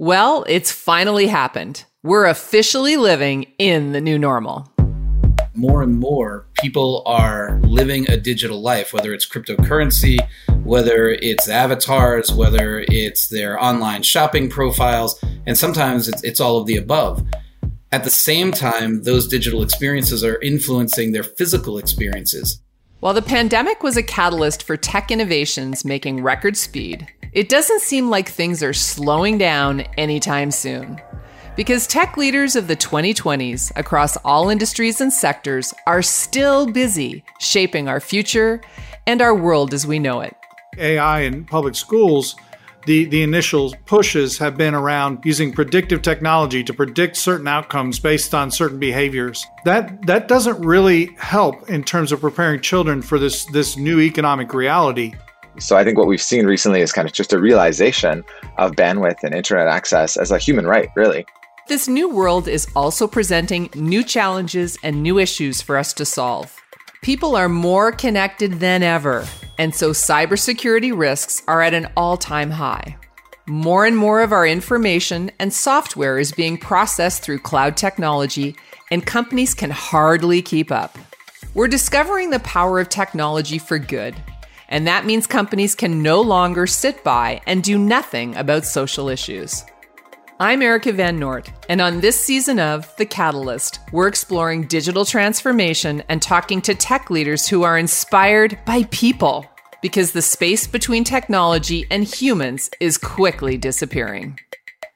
Well, it's finally happened. We're officially living in the new normal. More and more people are living a digital life, whether it's cryptocurrency, whether it's avatars, whether it's their online shopping profiles, and sometimes it's, it's all of the above. At the same time, those digital experiences are influencing their physical experiences. While the pandemic was a catalyst for tech innovations making record speed, it doesn't seem like things are slowing down anytime soon. Because tech leaders of the 2020s across all industries and sectors are still busy shaping our future and our world as we know it. AI in public schools, the, the initial pushes have been around using predictive technology to predict certain outcomes based on certain behaviors. That that doesn't really help in terms of preparing children for this this new economic reality. So I think what we've seen recently is kind of just a realization of bandwidth and internet access as a human right, really. This new world is also presenting new challenges and new issues for us to solve. People are more connected than ever, and so cybersecurity risks are at an all time high. More and more of our information and software is being processed through cloud technology, and companies can hardly keep up. We're discovering the power of technology for good and that means companies can no longer sit by and do nothing about social issues. I'm Erika Van Noort, and on this season of The Catalyst, we're exploring digital transformation and talking to tech leaders who are inspired by people because the space between technology and humans is quickly disappearing.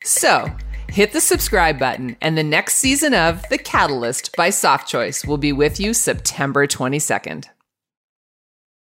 So, hit the subscribe button, and the next season of The Catalyst by Softchoice will be with you September 22nd.